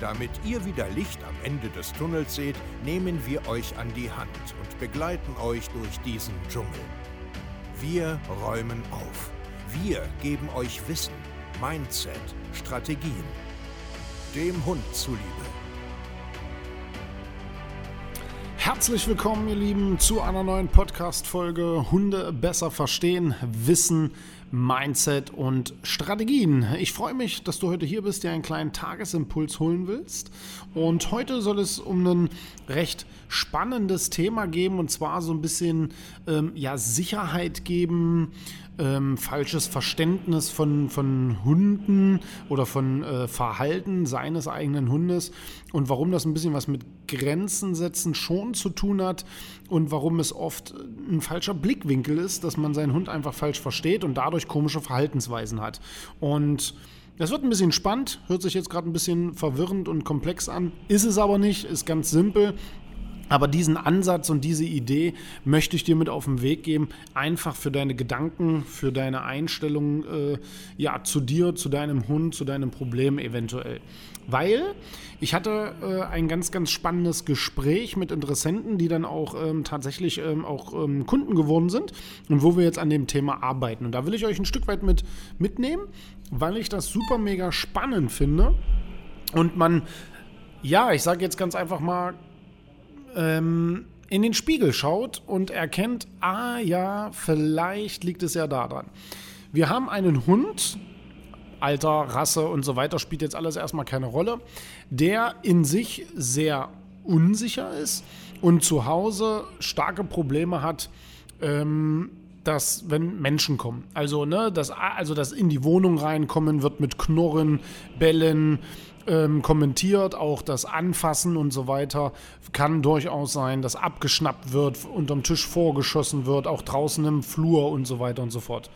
Damit ihr wieder Licht am Ende des Tunnels seht, nehmen wir euch an die Hand und begleiten euch durch diesen Dschungel. Wir räumen auf. Wir geben euch Wissen, Mindset, Strategien. Dem Hund zuliebe. Herzlich willkommen, ihr Lieben, zu einer neuen Podcast-Folge Hunde besser verstehen, Wissen, Mindset und Strategien. Ich freue mich, dass du heute hier bist, dir einen kleinen Tagesimpuls holen willst. Und heute soll es um ein recht spannendes Thema geben und zwar so ein bisschen ähm, ja, Sicherheit geben, ähm, falsches Verständnis von, von Hunden oder von äh, Verhalten seines eigenen Hundes und warum das ein bisschen was mit Grenzen setzen schon zu tun hat und warum es oft ein falscher Blickwinkel ist, dass man seinen Hund einfach falsch versteht und dadurch komische Verhaltensweisen hat. Und das wird ein bisschen spannend, hört sich jetzt gerade ein bisschen verwirrend und komplex an, ist es aber nicht, ist ganz simpel. Aber diesen Ansatz und diese Idee möchte ich dir mit auf den Weg geben, einfach für deine Gedanken, für deine Einstellung äh, ja, zu dir, zu deinem Hund, zu deinem Problem eventuell. Weil ich hatte äh, ein ganz, ganz spannendes Gespräch mit Interessenten, die dann auch ähm, tatsächlich ähm, auch ähm, Kunden geworden sind und wo wir jetzt an dem Thema arbeiten. Und da will ich euch ein Stück weit mit mitnehmen, weil ich das super mega spannend finde und man ja, ich sage jetzt ganz einfach mal, ähm, in den Spiegel schaut und erkennt, ah ja, vielleicht liegt es ja daran. Wir haben einen Hund, Alter, Rasse und so weiter spielt jetzt alles erstmal keine Rolle, der in sich sehr unsicher ist und zu Hause starke Probleme hat, ähm, dass wenn Menschen kommen, also ne, das, also das in die Wohnung reinkommen wird mit Knurren, Bellen, ähm, kommentiert, auch das Anfassen und so weiter kann durchaus sein, dass abgeschnappt wird, unterm Tisch vorgeschossen wird, auch draußen im Flur und so weiter und so fort.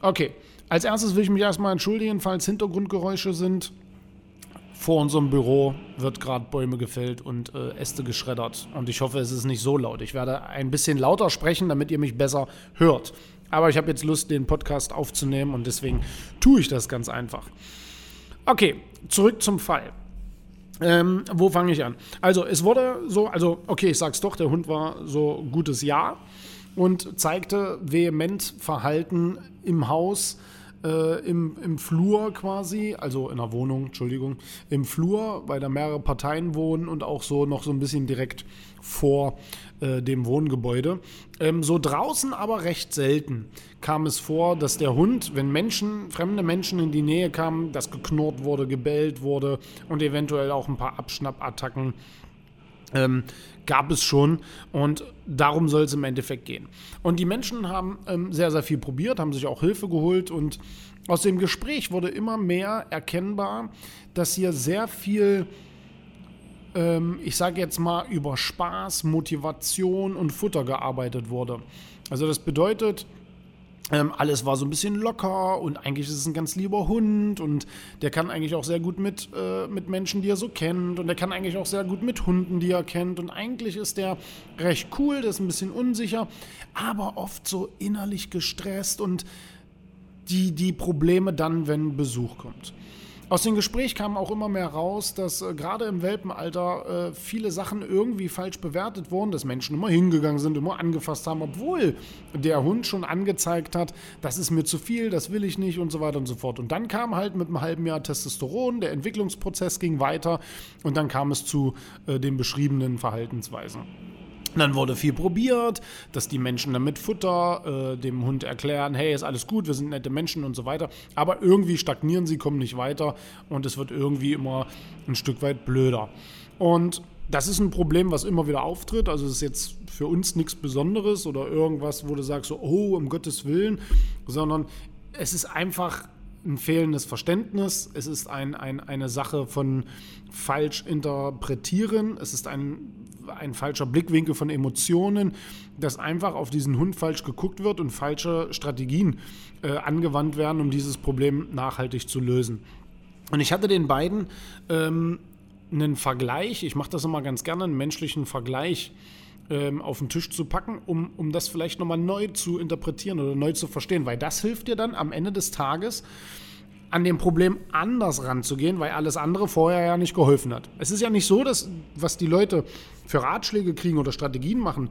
Okay, als erstes will ich mich erstmal entschuldigen, falls Hintergrundgeräusche sind. Vor unserem Büro wird gerade Bäume gefällt und äh, Äste geschreddert. Und ich hoffe, es ist nicht so laut. Ich werde ein bisschen lauter sprechen, damit ihr mich besser hört. Aber ich habe jetzt Lust, den Podcast aufzunehmen und deswegen tue ich das ganz einfach. Okay, zurück zum Fall. Ähm, wo fange ich an? Also, es wurde so, also, okay, ich sag's doch, der Hund war so gutes Jahr und zeigte vehement Verhalten im Haus, äh, im, im Flur quasi, also in der Wohnung, Entschuldigung, im Flur, weil da mehrere Parteien wohnen und auch so noch so ein bisschen direkt vor äh, dem Wohngebäude. Ähm, so draußen aber recht selten kam es vor, dass der Hund, wenn Menschen, fremde Menschen in die Nähe kamen, dass geknurrt wurde, gebellt wurde und eventuell auch ein paar Abschnappattacken ähm, gab es schon und darum soll es im Endeffekt gehen. Und die Menschen haben ähm, sehr, sehr viel probiert, haben sich auch Hilfe geholt und aus dem Gespräch wurde immer mehr erkennbar, dass hier sehr viel, ähm, ich sage jetzt mal, über Spaß, Motivation und Futter gearbeitet wurde. Also das bedeutet, ähm, alles war so ein bisschen locker und eigentlich ist es ein ganz lieber Hund und der kann eigentlich auch sehr gut mit, äh, mit Menschen, die er so kennt und der kann eigentlich auch sehr gut mit Hunden, die er kennt und eigentlich ist der recht cool, der ist ein bisschen unsicher, aber oft so innerlich gestresst und die, die Probleme dann, wenn Besuch kommt. Aus dem Gespräch kam auch immer mehr raus, dass äh, gerade im Welpenalter äh, viele Sachen irgendwie falsch bewertet wurden, dass Menschen immer hingegangen sind, immer angefasst haben, obwohl der Hund schon angezeigt hat, das ist mir zu viel, das will ich nicht und so weiter und so fort. Und dann kam halt mit einem halben Jahr Testosteron, der Entwicklungsprozess ging weiter und dann kam es zu äh, den beschriebenen Verhaltensweisen. Dann wurde viel probiert, dass die Menschen dann mit Futter äh, dem Hund erklären, hey, ist alles gut, wir sind nette Menschen und so weiter. Aber irgendwie stagnieren sie, kommen nicht weiter und es wird irgendwie immer ein Stück weit blöder. Und das ist ein Problem, was immer wieder auftritt. Also es ist jetzt für uns nichts Besonderes oder irgendwas, wo du sagst, so, oh, um Gottes Willen, sondern es ist einfach ein fehlendes Verständnis, es ist ein, ein, eine Sache von falsch interpretieren, es ist ein ein falscher Blickwinkel von Emotionen, dass einfach auf diesen Hund falsch geguckt wird und falsche Strategien äh, angewandt werden, um dieses Problem nachhaltig zu lösen. Und ich hatte den beiden ähm, einen Vergleich, ich mache das immer ganz gerne, einen menschlichen Vergleich ähm, auf den Tisch zu packen, um, um das vielleicht nochmal neu zu interpretieren oder neu zu verstehen, weil das hilft dir dann am Ende des Tages, an dem Problem anders ranzugehen, weil alles andere vorher ja nicht geholfen hat. Es ist ja nicht so, dass was die Leute für Ratschläge kriegen oder Strategien machen,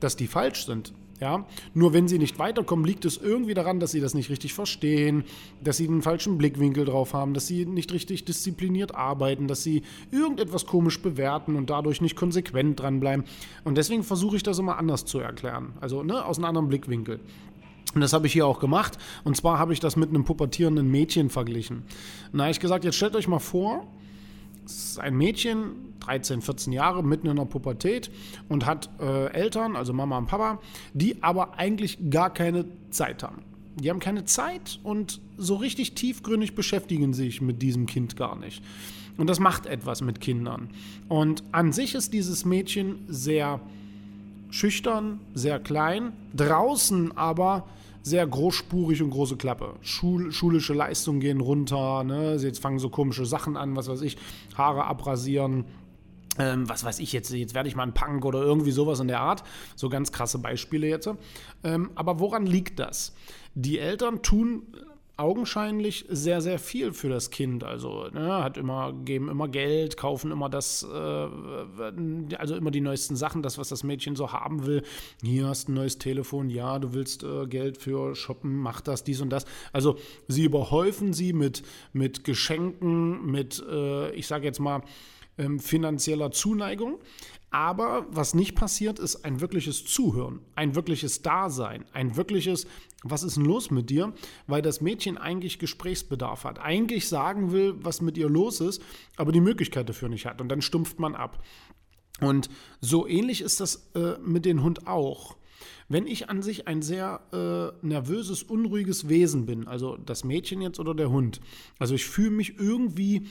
dass die falsch sind. Ja? Nur wenn sie nicht weiterkommen, liegt es irgendwie daran, dass sie das nicht richtig verstehen, dass sie einen falschen Blickwinkel drauf haben, dass sie nicht richtig diszipliniert arbeiten, dass sie irgendetwas komisch bewerten und dadurch nicht konsequent dranbleiben. Und deswegen versuche ich das immer anders zu erklären. Also ne, aus einem anderen Blickwinkel. Und das habe ich hier auch gemacht. Und zwar habe ich das mit einem pubertierenden Mädchen verglichen. Na, ich gesagt, jetzt stellt euch mal vor, es ist ein Mädchen, 13, 14 Jahre, mitten in der Pubertät und hat äh, Eltern, also Mama und Papa, die aber eigentlich gar keine Zeit haben. Die haben keine Zeit und so richtig tiefgründig beschäftigen sich mit diesem Kind gar nicht. Und das macht etwas mit Kindern. Und an sich ist dieses Mädchen sehr schüchtern, sehr klein, draußen aber sehr großspurig und große Klappe. Schul schulische Leistungen gehen runter, ne? jetzt fangen so komische Sachen an, was weiß ich, Haare abrasieren, ähm, was weiß ich jetzt, jetzt werde ich mal ein Punk oder irgendwie sowas in der Art. So ganz krasse Beispiele jetzt. Ähm, aber woran liegt das? Die Eltern tun augenscheinlich sehr, sehr viel für das Kind. Also ne, hat immer, geben immer Geld, kaufen immer das, äh, also immer die neuesten Sachen, das, was das Mädchen so haben will. Hier hast ein neues Telefon, ja, du willst äh, Geld für Shoppen, mach das, dies und das. Also sie überhäufen sie mit, mit Geschenken, mit, äh, ich sage jetzt mal, ähm, finanzieller Zuneigung. Aber was nicht passiert, ist ein wirkliches Zuhören, ein wirkliches Dasein, ein wirkliches, was ist denn los mit dir? Weil das Mädchen eigentlich Gesprächsbedarf hat, eigentlich sagen will, was mit ihr los ist, aber die Möglichkeit dafür nicht hat. Und dann stumpft man ab. Und so ähnlich ist das äh, mit dem Hund auch. Wenn ich an sich ein sehr äh, nervöses, unruhiges Wesen bin, also das Mädchen jetzt oder der Hund, also ich fühle mich irgendwie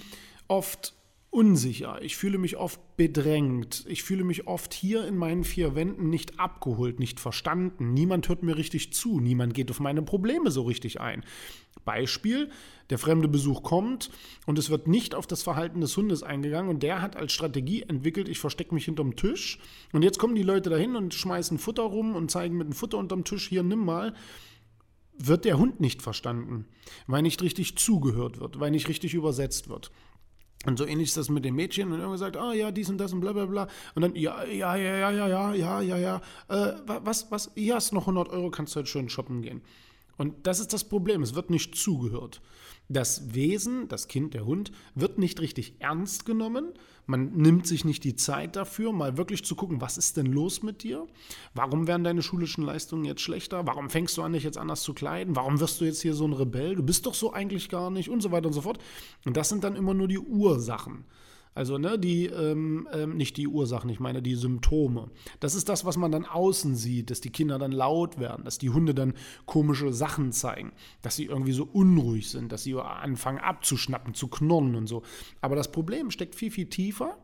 oft unsicher, ich fühle mich oft bedrängt, ich fühle mich oft hier in meinen vier Wänden nicht abgeholt, nicht verstanden, niemand hört mir richtig zu, niemand geht auf meine Probleme so richtig ein. Beispiel, der fremde Besuch kommt und es wird nicht auf das Verhalten des Hundes eingegangen und der hat als Strategie entwickelt, ich verstecke mich hinterm Tisch und jetzt kommen die Leute dahin und schmeißen Futter rum und zeigen mit dem Futter unterm Tisch, hier nimm mal. Wird der Hund nicht verstanden, weil nicht richtig zugehört wird, weil nicht richtig übersetzt wird. Und so ähnlich ist das mit dem Mädchen und irgendwann sagt, ah ja, dies und das und bla bla bla. Und dann, ja, ja, ja, ja, ja, ja, ja, ja, ja. Äh, was, was, hier hast du noch 100 Euro, kannst du heute schön shoppen gehen. Und das ist das Problem, es wird nicht zugehört. Das Wesen, das Kind, der Hund, wird nicht richtig ernst genommen. Man nimmt sich nicht die Zeit dafür, mal wirklich zu gucken, was ist denn los mit dir? Warum werden deine schulischen Leistungen jetzt schlechter? Warum fängst du an, dich jetzt anders zu kleiden? Warum wirst du jetzt hier so ein Rebell? Du bist doch so eigentlich gar nicht und so weiter und so fort. Und das sind dann immer nur die Ursachen. Also ne, die, ähm, ähm, nicht die Ursachen, ich meine die Symptome. Das ist das, was man dann außen sieht, dass die Kinder dann laut werden, dass die Hunde dann komische Sachen zeigen, dass sie irgendwie so unruhig sind, dass sie anfangen abzuschnappen, zu knurren und so. Aber das Problem steckt viel, viel tiefer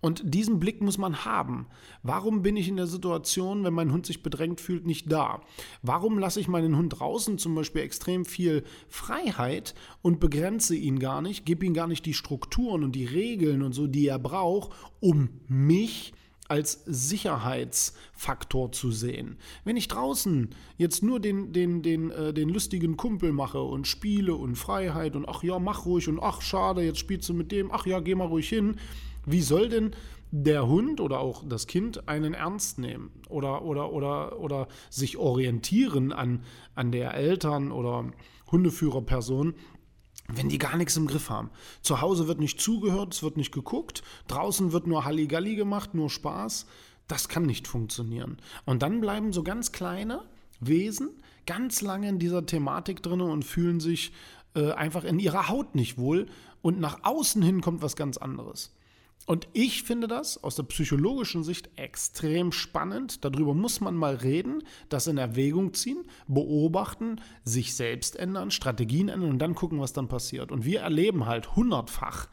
und diesen Blick muss man haben. Warum bin ich in der Situation, wenn mein Hund sich bedrängt fühlt, nicht da? Warum lasse ich meinen Hund draußen zum Beispiel extrem viel Freiheit und begrenze ihn gar nicht, gebe ihm gar nicht die Strukturen und die Regeln und so, die er braucht, um mich als Sicherheitsfaktor zu sehen. Wenn ich draußen jetzt nur den, den, den, äh, den lustigen Kumpel mache und spiele und Freiheit und ach ja, mach ruhig und ach schade, jetzt spielst du mit dem, ach ja, geh mal ruhig hin, wie soll denn der Hund oder auch das Kind einen ernst nehmen oder, oder, oder, oder sich orientieren an, an der Eltern- oder Hundeführerperson, wenn die gar nichts im Griff haben. Zu Hause wird nicht zugehört, es wird nicht geguckt, draußen wird nur Halligalli gemacht, nur Spaß. Das kann nicht funktionieren. Und dann bleiben so ganz kleine Wesen ganz lange in dieser Thematik drin und fühlen sich äh, einfach in ihrer Haut nicht wohl und nach außen hin kommt was ganz anderes. Und ich finde das aus der psychologischen Sicht extrem spannend. Darüber muss man mal reden, das in Erwägung ziehen, beobachten, sich selbst ändern, Strategien ändern und dann gucken, was dann passiert. Und wir erleben halt hundertfach,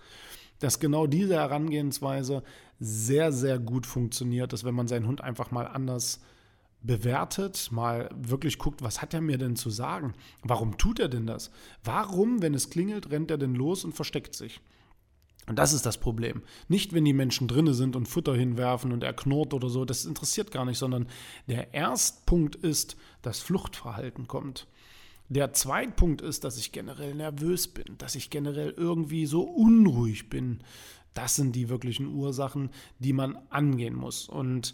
dass genau diese Herangehensweise sehr, sehr gut funktioniert, ist, wenn man seinen Hund einfach mal anders bewertet, mal wirklich guckt, was hat er mir denn zu sagen? Warum tut er denn das? Warum, wenn es klingelt, rennt er denn los und versteckt sich? Und das ist das Problem. Nicht, wenn die Menschen drinne sind und Futter hinwerfen und er knurrt oder so, das interessiert gar nicht, sondern der Erstpunkt ist, dass Fluchtverhalten kommt. Der Zweitpunkt ist, dass ich generell nervös bin, dass ich generell irgendwie so unruhig bin. Das sind die wirklichen Ursachen, die man angehen muss. Und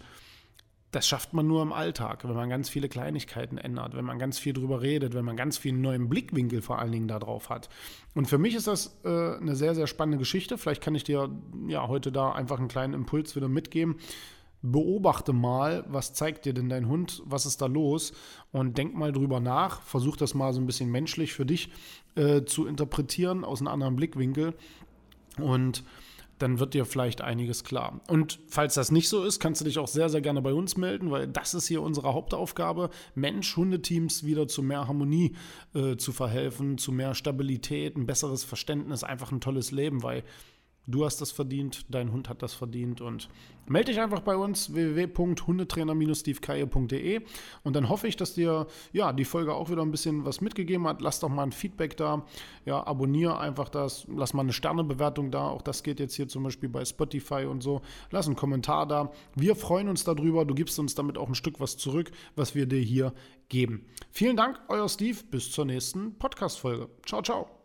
das schafft man nur im Alltag, wenn man ganz viele Kleinigkeiten ändert, wenn man ganz viel drüber redet, wenn man ganz viel neuen Blickwinkel vor allen Dingen darauf hat. Und für mich ist das äh, eine sehr, sehr spannende Geschichte. Vielleicht kann ich dir ja heute da einfach einen kleinen Impuls wieder mitgeben. Beobachte mal, was zeigt dir denn dein Hund, was ist da los und denk mal drüber nach, versuch das mal so ein bisschen menschlich für dich äh, zu interpretieren aus einem anderen Blickwinkel und dann wird dir vielleicht einiges klar. Und falls das nicht so ist, kannst du dich auch sehr, sehr gerne bei uns melden, weil das ist hier unsere Hauptaufgabe, Mensch-Hundeteams wieder zu mehr Harmonie äh, zu verhelfen, zu mehr Stabilität, ein besseres Verständnis, einfach ein tolles Leben, weil Du hast das verdient, dein Hund hat das verdient und melde dich einfach bei uns www.hundetrainer-stevekaye.de und dann hoffe ich, dass dir ja die Folge auch wieder ein bisschen was mitgegeben hat. Lass doch mal ein Feedback da, ja abonniere einfach das, lass mal eine Sternebewertung da. Auch das geht jetzt hier zum Beispiel bei Spotify und so. Lass einen Kommentar da. Wir freuen uns darüber. Du gibst uns damit auch ein Stück was zurück, was wir dir hier geben. Vielen Dank, euer Steve. Bis zur nächsten Podcast-Folge. Ciao, ciao.